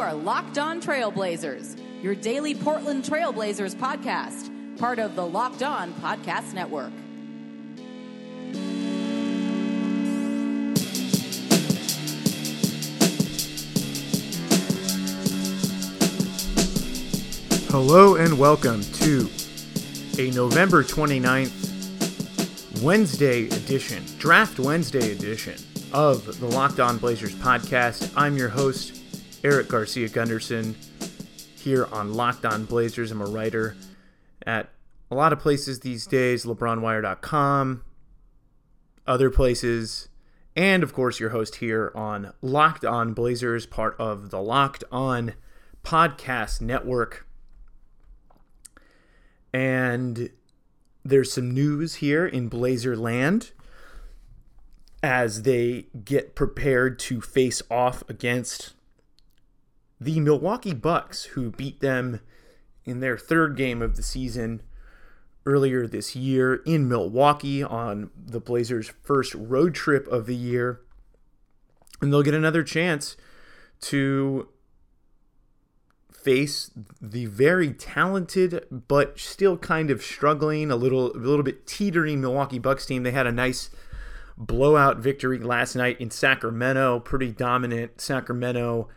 are Locked On Trailblazers, your daily Portland Trailblazers podcast, part of the Locked On Podcast Network. Hello and welcome to a November 29th Wednesday edition, Draft Wednesday edition of the Locked On Blazers podcast. I'm your host, Eric Garcia Gundersen, here on Locked On Blazers. I'm a writer at a lot of places these days, LeBronWire.com, other places, and of course, your host here on Locked On Blazers, part of the Locked On Podcast Network. And there's some news here in Blazer land as they get prepared to face off against the Milwaukee Bucks, who beat them in their third game of the season earlier this year in Milwaukee on the Blazers' first road trip of the year. And they'll get another chance to face the very talented but still kind of struggling, a little a little bit teetering Milwaukee Bucks team. They had a nice blowout victory last night in Sacramento, pretty dominant. Sacramento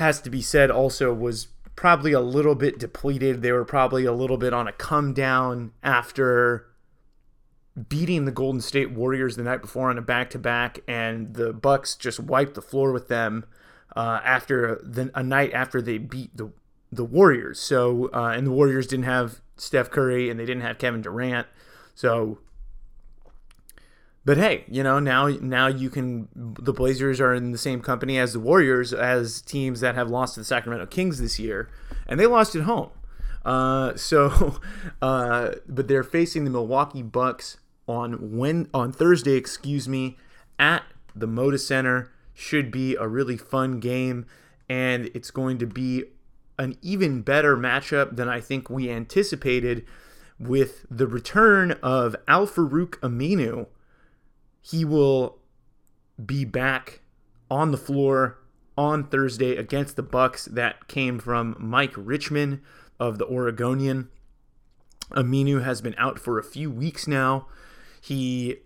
has to be said also was probably a little bit depleted. They were probably a little bit on a come down after beating the Golden State Warriors the night before on a back to back, and the Bucks just wiped the floor with them uh, after the, a night after they beat the the Warriors. So uh, and the Warriors didn't have Steph Curry and they didn't have Kevin Durant. So but hey, you know now now you can the Blazers are in the same company as the Warriors as teams that have lost to the Sacramento Kings this year, and they lost at home. Uh, so, uh, but they're facing the Milwaukee Bucks on when on Thursday, excuse me, at the Moda Center should be a really fun game, and it's going to be an even better matchup than I think we anticipated with the return of Al Farouq Aminu. He will be back on the floor on Thursday against the Bucks. That came from Mike Richman of the Oregonian. Aminu has been out for a few weeks now. He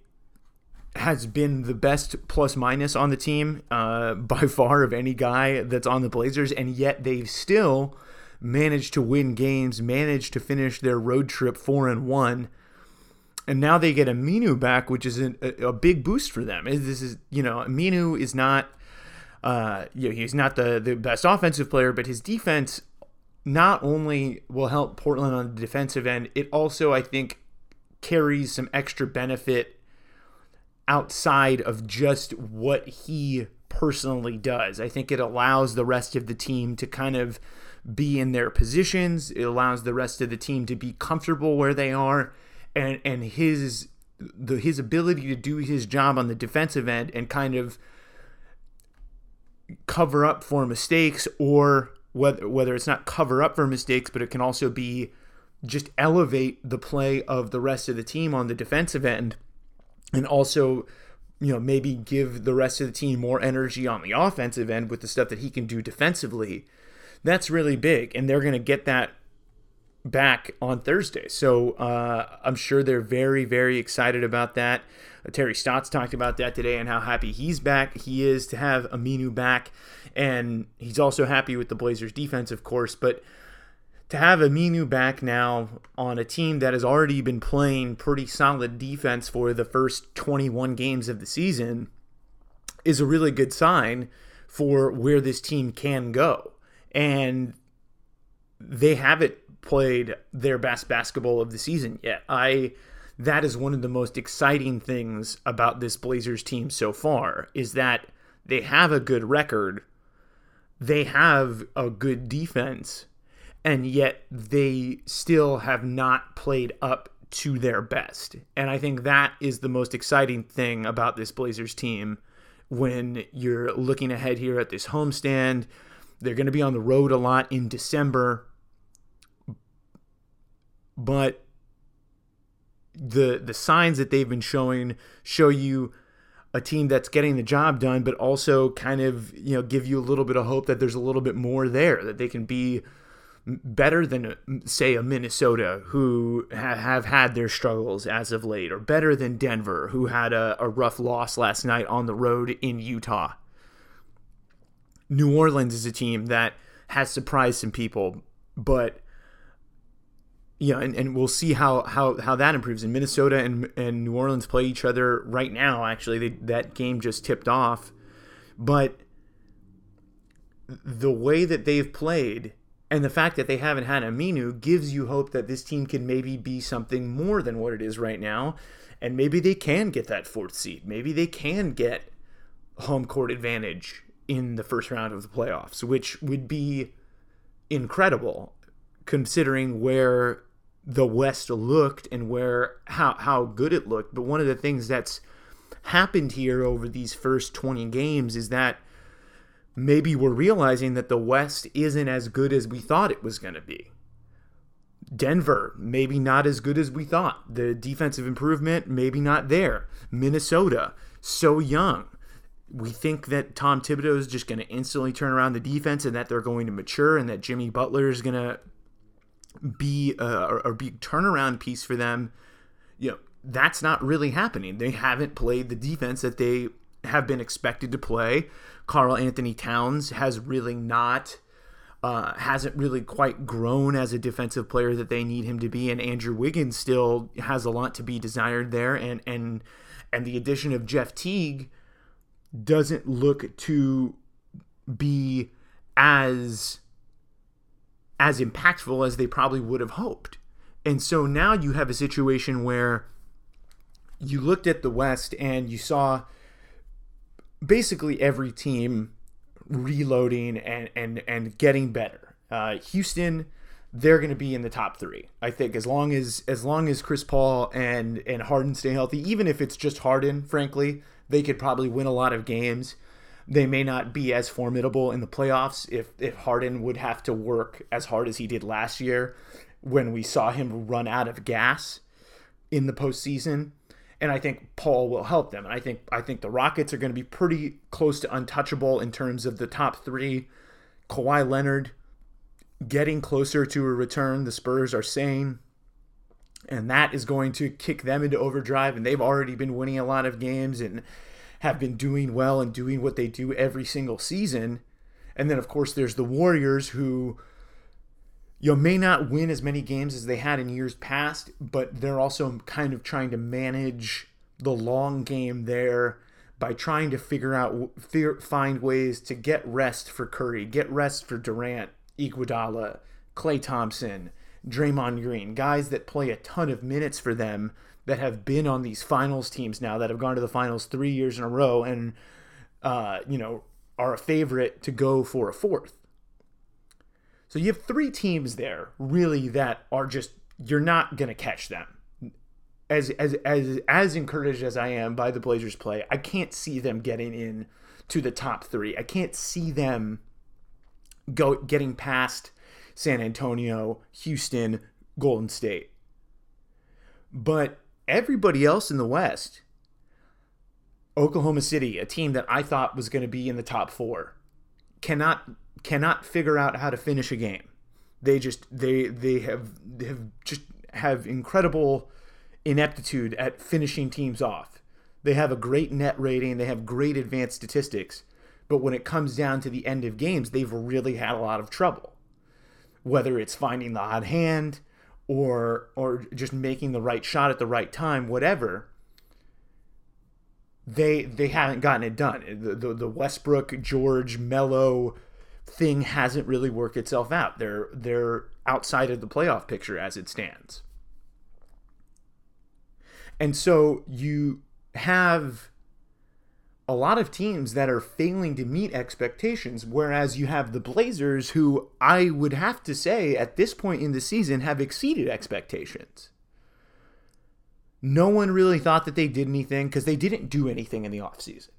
has been the best plus minus on the team uh, by far of any guy that's on the Blazers, and yet they've still managed to win games, managed to finish their road trip four and one, and now they get Aminu back, which is a, a big boost for them. This is you know Aminu is not. Uh, you know, he's not the, the best offensive player, but his defense not only will help Portland on the defensive end, it also, I think, carries some extra benefit outside of just what he personally does. I think it allows the rest of the team to kind of be in their positions. It allows the rest of the team to be comfortable where they are and and his the his ability to do his job on the defensive end and kind of cover up for mistakes or whether whether it's not cover up for mistakes but it can also be just elevate the play of the rest of the team on the defensive end and also you know maybe give the rest of the team more energy on the offensive end with the stuff that he can do defensively. That's really big and they're going to get that back on thursday. So uh, i'm sure they're very very excited about that. Uh, terry stotts talked about that today and how happy he's back he is to have aminu back. And he's also happy with the blazers defense of course but to have Aminu back now on a team that has already been playing pretty solid defense for the first 21 games of the season is a really good sign for where this team can go. And they haven't played their best basketball of the season yet. I that is one of the most exciting things about this Blazers team so far is that they have a good record. They have a good defense and yet they still have not played up to their best. And I think that is the most exciting thing about this Blazers team when you're looking ahead here at this homestand. They're going to be on the road a lot in December. But the the signs that they've been showing show you a team that's getting the job done, but also kind of you know give you a little bit of hope that there's a little bit more there that they can be better than say a Minnesota who ha- have had their struggles as of late, or better than Denver who had a, a rough loss last night on the road in Utah. New Orleans is a team that has surprised some people, but yeah, and, and we'll see how, how, how that improves. And Minnesota and, and New Orleans play each other right now. Actually, they, that game just tipped off, but the way that they've played and the fact that they haven't had Aminu gives you hope that this team can maybe be something more than what it is right now, and maybe they can get that fourth seed. Maybe they can get home court advantage in the first round of the playoffs, which would be incredible considering where the West looked and where how how good it looked. But one of the things that's happened here over these first 20 games is that maybe we're realizing that the West isn't as good as we thought it was going to be. Denver, maybe not as good as we thought. The defensive improvement, maybe not there. Minnesota, so young. We think that Tom Thibodeau is just going to instantly turn around the defense and that they're going to mature and that Jimmy Butler is going to be a, uh, or turnaround piece for them, you know, that's not really happening. They haven't played the defense that they have been expected to play. Karl-Anthony Towns has really not uh, hasn't really quite grown as a defensive player that they need him to be, and Andrew Wiggins still has a lot to be desired there, and and and the addition of Jeff Teague doesn't look to be as as impactful as they probably would have hoped. And so now you have a situation where you looked at the West and you saw basically every team reloading and and and getting better. Uh, Houston, they're going to be in the top three. I think as long as as long as Chris Paul and and Harden stay healthy, even if it's just Harden, frankly, they could probably win a lot of games they may not be as formidable in the playoffs if if Harden would have to work as hard as he did last year when we saw him run out of gas in the postseason. And I think Paul will help them. And I think I think the Rockets are going to be pretty close to untouchable in terms of the top three. Kawhi Leonard getting closer to a return, the Spurs are saying. And that is going to kick them into overdrive. And they've already been winning a lot of games. And have been doing well and doing what they do every single season. And then, of course, there's the Warriors who you know, may not win as many games as they had in years past, but they're also kind of trying to manage the long game there by trying to figure out find ways to get rest for Curry, get rest for Durant, Iguodala, Klay Thompson, Draymond Green, guys that play a ton of minutes for them that have been on these finals teams now that have gone to the finals three years in a row and uh, you know are a favorite to go for a fourth. So you have three teams there really that are just you're not gonna catch them. As as as as encouraged as I am by the Blazers play, I can't see them getting in to the top three. I can't see them go getting past San Antonio, Houston, Golden State. But everybody else in the West, Oklahoma City, a team that I thought was going to be in the top four, cannot cannot figure out how to finish a game. They just they they have they have just have incredible ineptitude at finishing teams off. They have a great net rating, they have great advanced statistics, but when it comes down to the end of games, they've really had a lot of trouble. Whether it's finding the odd hand, or or just making the right shot at the right time, whatever. They they haven't gotten it done. The the, the Westbrook George Melo thing hasn't really worked itself out. They're they're outside of the playoff picture as it stands. And so you have a lot of teams that are failing to meet expectations, whereas you have the Blazers, who I would have to say at this point in the season have exceeded expectations. No one really thought that they did anything because they didn't do anything in the offseason.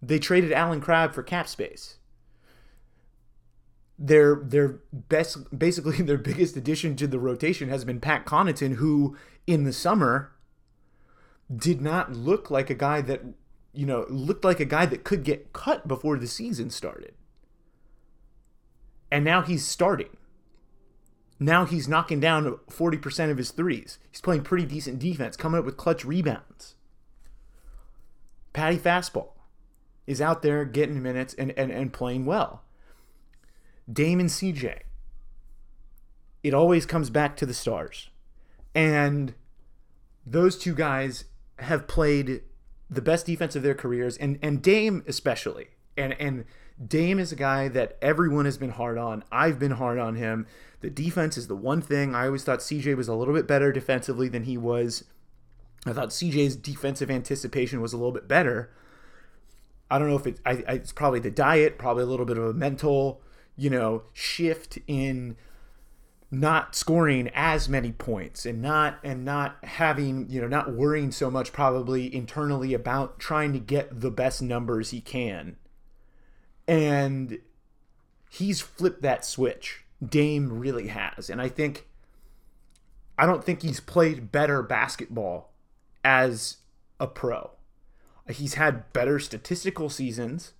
They traded Allen Crabbe for cap space. Their their best basically their biggest addition to the rotation has been Pat Connaughton, who in the summer did not look like a guy that you know, looked like a guy that could get cut before the season started. And now he's starting. Now he's knocking down 40% of his threes. He's playing pretty decent defense, coming up with clutch rebounds. Patty Fastball is out there getting minutes and, and, and playing well. Dame and CJ. It always comes back to the stars. And those two guys have played the best defense of their careers, and, and Dame especially. And and Dame is a guy that everyone has been hard on. I've been hard on him. The defense is the one thing. I always thought CJ was a little bit better defensively than he was. I thought CJ's defensive anticipation was a little bit better. I don't know if it, I, I, it's probably the diet, probably a little bit of a mental, you know, shift in not scoring as many points and not and not having you know not worrying so much probably internally about trying to get the best numbers he can. And he's flipped that switch. Dame really has. And i think i don't think he's played better basketball as a pro. He's had better statistical seasons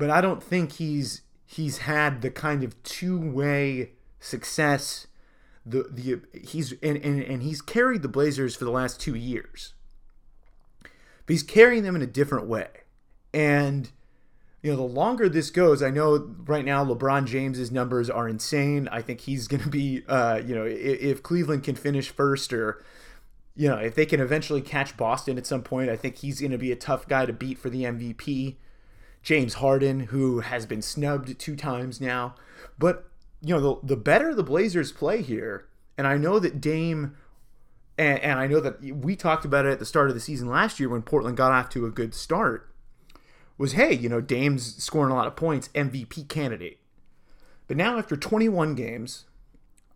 but i don't think he's he's had the kind of two-way success the the he's and, and and he's carried the Blazers for the last 2 years. But he's carrying them in a different way. And you know, the longer this goes, I know right now LeBron James's numbers are insane. I think he's going to be uh, you know, if, if Cleveland can finish first or you know, if they can eventually catch Boston at some point, I think he's going to be a tough guy to beat for the MVP. James Harden, who has been snubbed two times now. But you know, the, the better the Blazers play here, and I know that Dame, and, and I know that we talked about it at the start of the season last year when Portland got off to a good start, was hey, you know, Dame's scoring a lot of points, MVP candidate. But now after 21 games,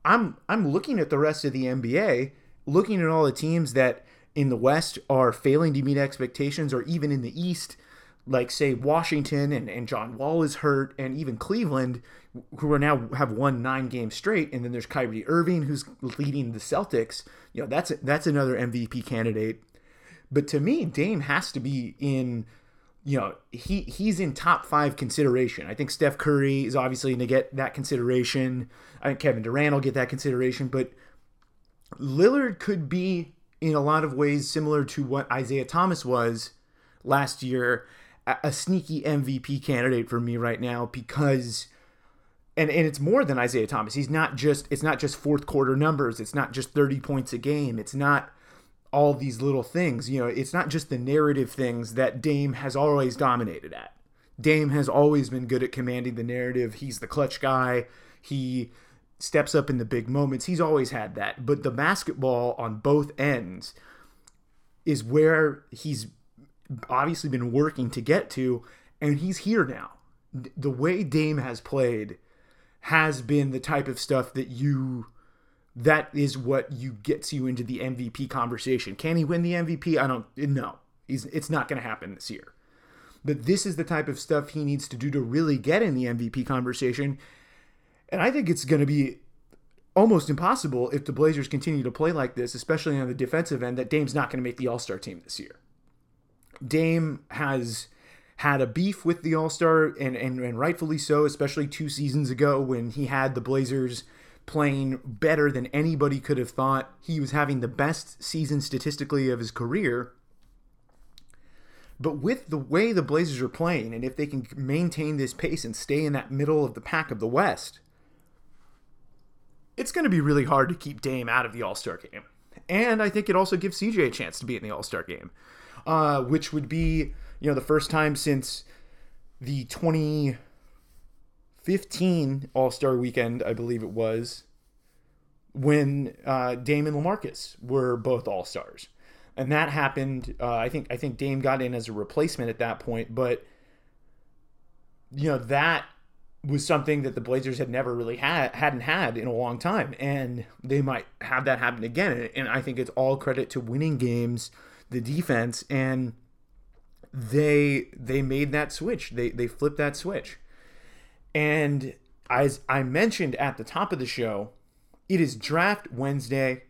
I'm I'm looking at the rest of the NBA, looking at all the teams that in the West are failing to meet expectations, or even in the East like say Washington and, and John Wall is hurt, and even Cleveland, who are now have won nine games straight, and then there's Kyrie Irving who's leading the Celtics. You know that's that's another MVP candidate. But to me, Dame has to be in. You know he he's in top five consideration. I think Steph Curry is obviously going to get that consideration. I think Kevin Durant will get that consideration, but Lillard could be in a lot of ways similar to what Isaiah Thomas was last year a sneaky MVP candidate for me right now because and and it's more than Isaiah Thomas. He's not just it's not just fourth quarter numbers. It's not just 30 points a game. It's not all these little things. You know, it's not just the narrative things that Dame has always dominated at. Dame has always been good at commanding the narrative. He's the clutch guy. He steps up in the big moments. He's always had that. But the basketball on both ends is where he's obviously been working to get to, and he's here now. The way Dame has played has been the type of stuff that you that is what you gets you into the MVP conversation. Can he win the MVP? I don't know. He's it's not going to happen this year. But this is the type of stuff he needs to do to really get in the MVP conversation. And I think it's going to be almost impossible if the Blazers continue to play like this, especially on the defensive end, that Dame's not going to make the All Star team this year. Dame has had a beef with the All Star, and, and, and rightfully so, especially two seasons ago when he had the Blazers playing better than anybody could have thought. He was having the best season statistically of his career. But with the way the Blazers are playing, and if they can maintain this pace and stay in that middle of the pack of the West, it's going to be really hard to keep Dame out of the All Star game. And I think it also gives CJ a chance to be in the All Star game uh, which would be you know the first time since the 2015 All Star Weekend, I believe it was, when uh, Dame and LaMarcus were both All Stars, and that happened. Uh, I think I think Dame got in as a replacement at that point, but you know that was something that the Blazers had never really had hadn't had in a long time, and they might have that happen again. And I think it's all credit to winning games the defense and they they made that switch. They they flipped that switch. And as I mentioned at the top of the show, it is draft Wednesday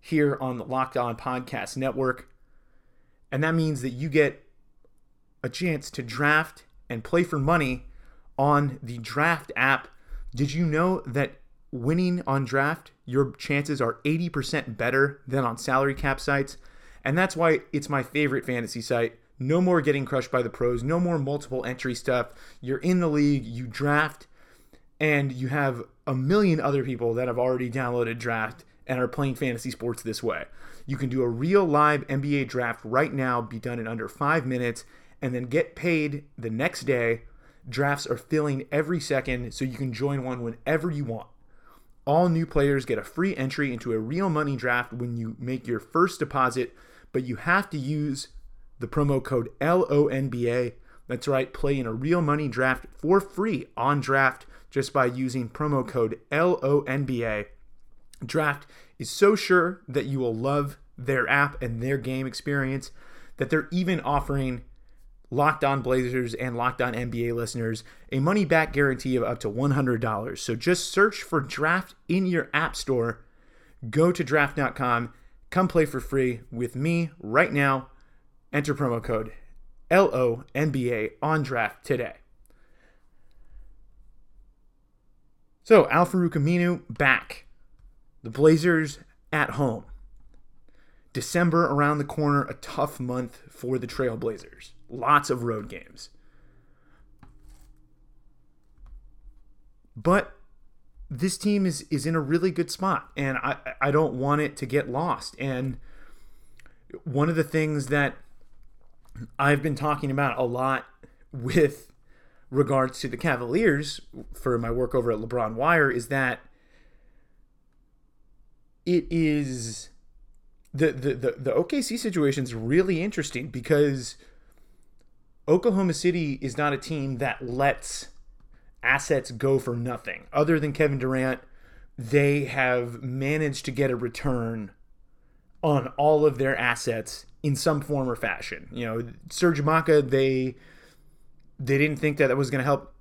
here on the Locked On Podcast Network. And that means that you get a chance to draft and play for money on the draft app. Did you know that winning on draft, your chances are 80% better than on salary cap sites? And that's why it's my favorite fantasy site. No more getting crushed by the pros, no more multiple entry stuff. You're in the league, you draft, and you have a million other people that have already downloaded draft and are playing fantasy sports this way. You can do a real live NBA draft right now, be done in under five minutes, and then get paid the next day. Drafts are filling every second, so you can join one whenever you want. All new players get a free entry into a real money draft when you make your first deposit, but you have to use the promo code LONBA. That's right, play in a real money draft for free on draft just by using promo code LONBA. Draft is so sure that you will love their app and their game experience that they're even offering Locked On Blazers and Locked On NBA listeners a money back guarantee of up to $100. So just search for Draft in your app store. Go to draft.com. Come play for free with me right now. Enter promo code LONBA on draft today. So, Al Farouq back. The Blazers at home. December around the corner, a tough month for the Trailblazers. Lots of road games. But this team is is in a really good spot and I I don't want it to get lost. And one of the things that I've been talking about a lot with regards to the Cavaliers for my work over at LeBron Wire is that it is the the the, the OKC situation is really interesting because Oklahoma City is not a team that lets assets go for nothing. Other than Kevin Durant, they have managed to get a return on all of their assets in some form or fashion. You know, Serge Ibaka, they they didn't think that that was going to help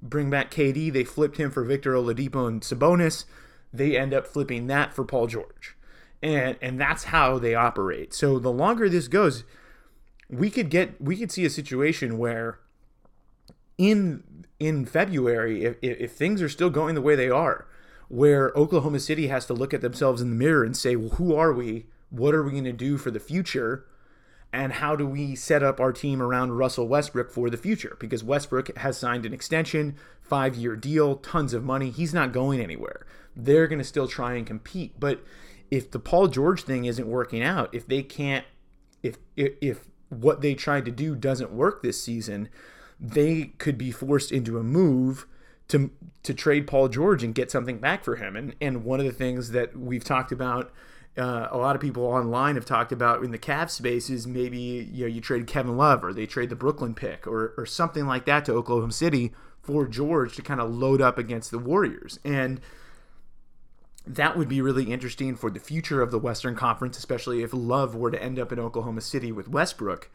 bring back KD. They flipped him for Victor Oladipo and Sabonis. They end up flipping that for Paul George and and that's how they operate. So the longer this goes, we could get we could see a situation where in in February, if, if things are still going the way they are, where Oklahoma City has to look at themselves in the mirror and say, well, who are we? What are we going to do for the future? And how do we set up our team around Russell Westbrook for the future? Because Westbrook has signed an extension, five year deal, tons of money. He's not going anywhere. They're going to still try and compete. But if the Paul George thing isn't working out, if they can't, if if, if what they tried to do doesn't work this season, they could be forced into a move to to trade Paul George and get something back for him. And and one of the things that we've talked about, uh, a lot of people online have talked about in the Cavs space is maybe you know you trade Kevin Love or they trade the Brooklyn pick or or something like that to Oklahoma City for George to kind of load up against the Warriors and that would be really interesting for the future of the Western Conference, especially if Love were to end up in Oklahoma City with Westbrook.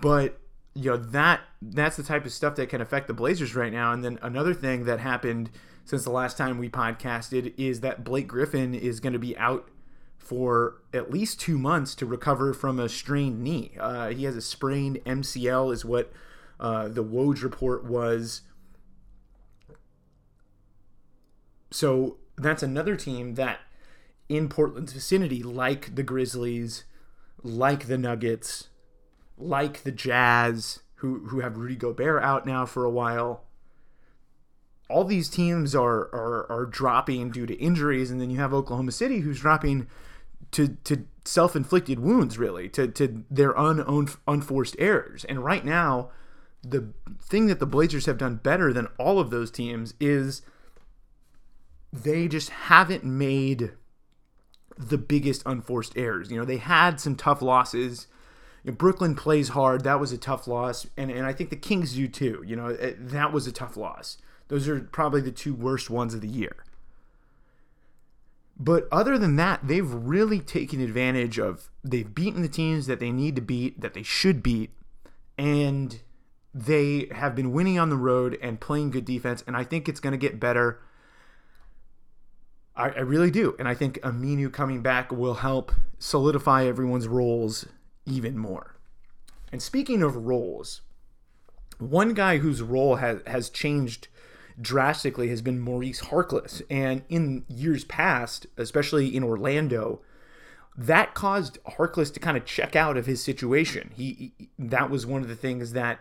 But you know that that's the type of stuff that can affect the Blazers right now. And then another thing that happened since the last time we podcasted is that Blake Griffin is going to be out for at least two months to recover from a strained knee. Uh, he has a sprained MCL, is what uh, the Woj report was So that's another team that in Portland's vicinity, like the Grizzlies, like the Nuggets, like the Jazz, who who have Rudy Gobert out now for a while. All these teams are are are dropping due to injuries, and then you have Oklahoma City who's dropping to to self inflicted wounds, really, to to their unowned unforced errors. And right now, the thing that the Blazers have done better than all of those teams is they just haven't made the biggest unforced errors. You know, they had some tough losses. You know, Brooklyn plays hard. That was a tough loss. And, and I think the Kings do too. You know, it, that was a tough loss. Those are probably the two worst ones of the year. But other than that, they've really taken advantage of, they've beaten the teams that they need to beat, that they should beat. And they have been winning on the road and playing good defense. And I think it's going to get better I, I really do. And I think Aminu coming back will help solidify everyone's roles even more. And speaking of roles, one guy whose role has has changed drastically has been Maurice Harkless. And in years past, especially in Orlando, that caused Harkless to kind of check out of his situation. He, he that was one of the things that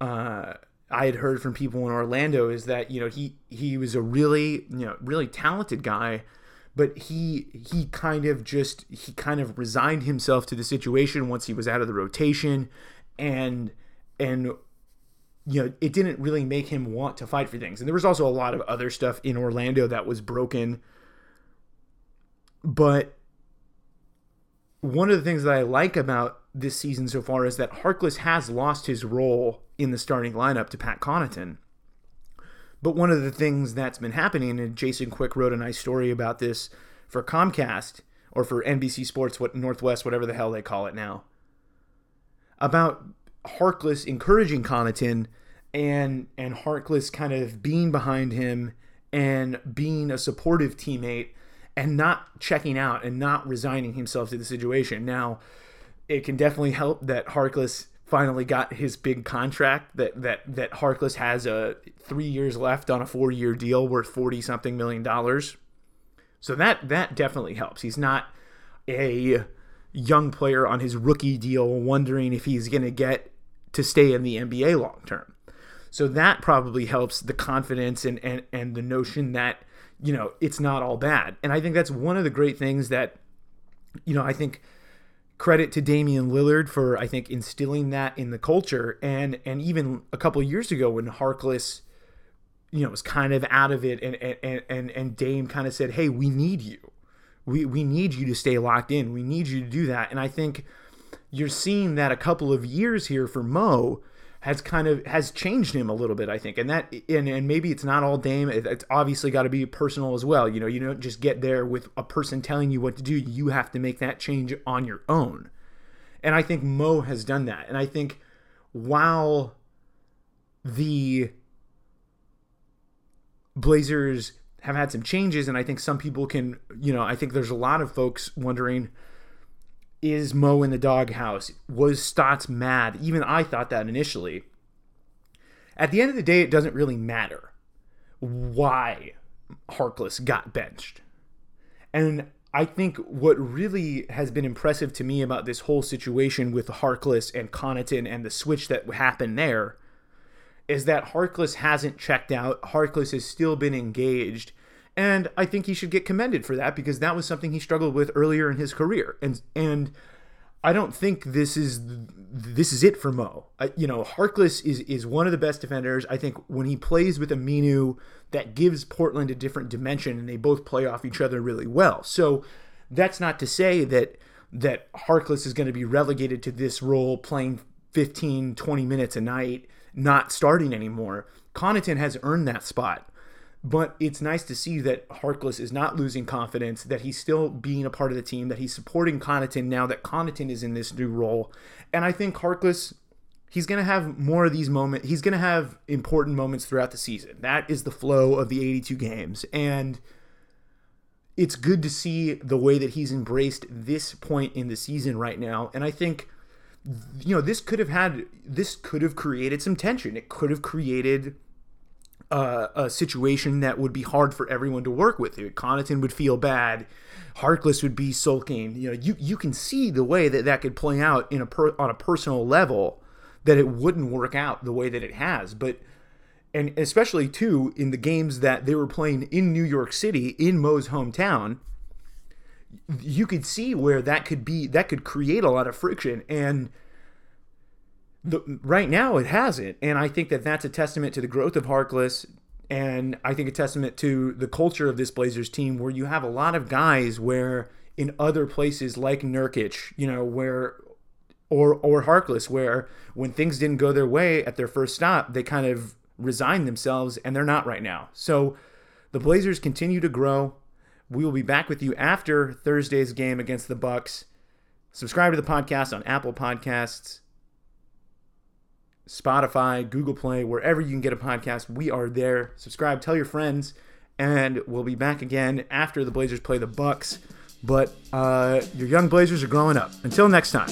uh, I had heard from people in Orlando is that you know he he was a really you know really talented guy, but he he kind of just he kind of resigned himself to the situation once he was out of the rotation, and and you know it didn't really make him want to fight for things. And there was also a lot of other stuff in Orlando that was broken, but one of the things that I like about this season so far is that Harkless has lost his role in the starting lineup to Pat Connaughton. But one of the things that's been happening, and Jason Quick wrote a nice story about this for Comcast or for NBC Sports, what Northwest, whatever the hell they call it now, about Harkless encouraging Connaughton and and Harkless kind of being behind him and being a supportive teammate and not checking out and not resigning himself to the situation. Now, it can definitely help that Harkless finally got his big contract that that that Harkless has a 3 years left on a 4-year deal worth 40 something million dollars. So that that definitely helps. He's not a young player on his rookie deal wondering if he's going to get to stay in the NBA long term. So that probably helps the confidence and, and and the notion that you know, it's not all bad. And I think that's one of the great things that, you know, I think credit to Damian Lillard for I think instilling that in the culture and and even a couple years ago when Harkless you know was kind of out of it and and and and Dame kind of said, "Hey, we need you. We we need you to stay locked in. We need you to do that." And I think you're seeing that a couple of years here for Mo has kind of has changed him a little bit, I think, and that and, and maybe it's not all Dame. It's obviously got to be personal as well. You know, you don't just get there with a person telling you what to do. You have to make that change on your own, and I think Mo has done that. And I think while the Blazers have had some changes, and I think some people can, you know, I think there's a lot of folks wondering is Mo in the doghouse? Was Stotts mad? Even I thought that initially. At the end of the day, it doesn't really matter why Harkless got benched. And I think what really has been impressive to me about this whole situation with Harkless and Connaughton and the switch that happened there is that Harkless hasn't checked out. Harkless has still been engaged and I think he should get commended for that because that was something he struggled with earlier in his career. And and I don't think this is this is it for Mo. I, you know, Harkless is is one of the best defenders. I think when he plays with Aminu, that gives Portland a different dimension, and they both play off each other really well. So that's not to say that that Harkless is going to be relegated to this role, playing 15, 20 minutes a night, not starting anymore. Connaughton has earned that spot. But it's nice to see that Harkless is not losing confidence, that he's still being a part of the team, that he's supporting Connaughton now that Connaughton is in this new role. And I think Harkless, he's going to have more of these moments. He's going to have important moments throughout the season. That is the flow of the 82 games. And it's good to see the way that he's embraced this point in the season right now. And I think you know this could have had this could have created some tension it could have created a situation that would be hard for everyone to work with. Connaughton would feel bad. Harkless would be sulking. You know, you, you can see the way that that could play out in a per, on a personal level that it wouldn't work out the way that it has. But and especially too in the games that they were playing in New York City in Mo's hometown, you could see where that could be that could create a lot of friction and the, right now it hasn't, and I think that that's a testament to the growth of Harkless, and I think a testament to the culture of this Blazers team, where you have a lot of guys where in other places like Nurkic, you know, where or or Harkless, where when things didn't go their way at their first stop, they kind of resigned themselves, and they're not right now. So the Blazers continue to grow. We will be back with you after Thursday's game against the Bucks. Subscribe to the podcast on Apple Podcasts, Spotify, Google Play, wherever you can get a podcast. We are there. Subscribe, tell your friends, and we'll be back again after the Blazers play the Bucks But uh, your young Blazers are growing up. Until next time.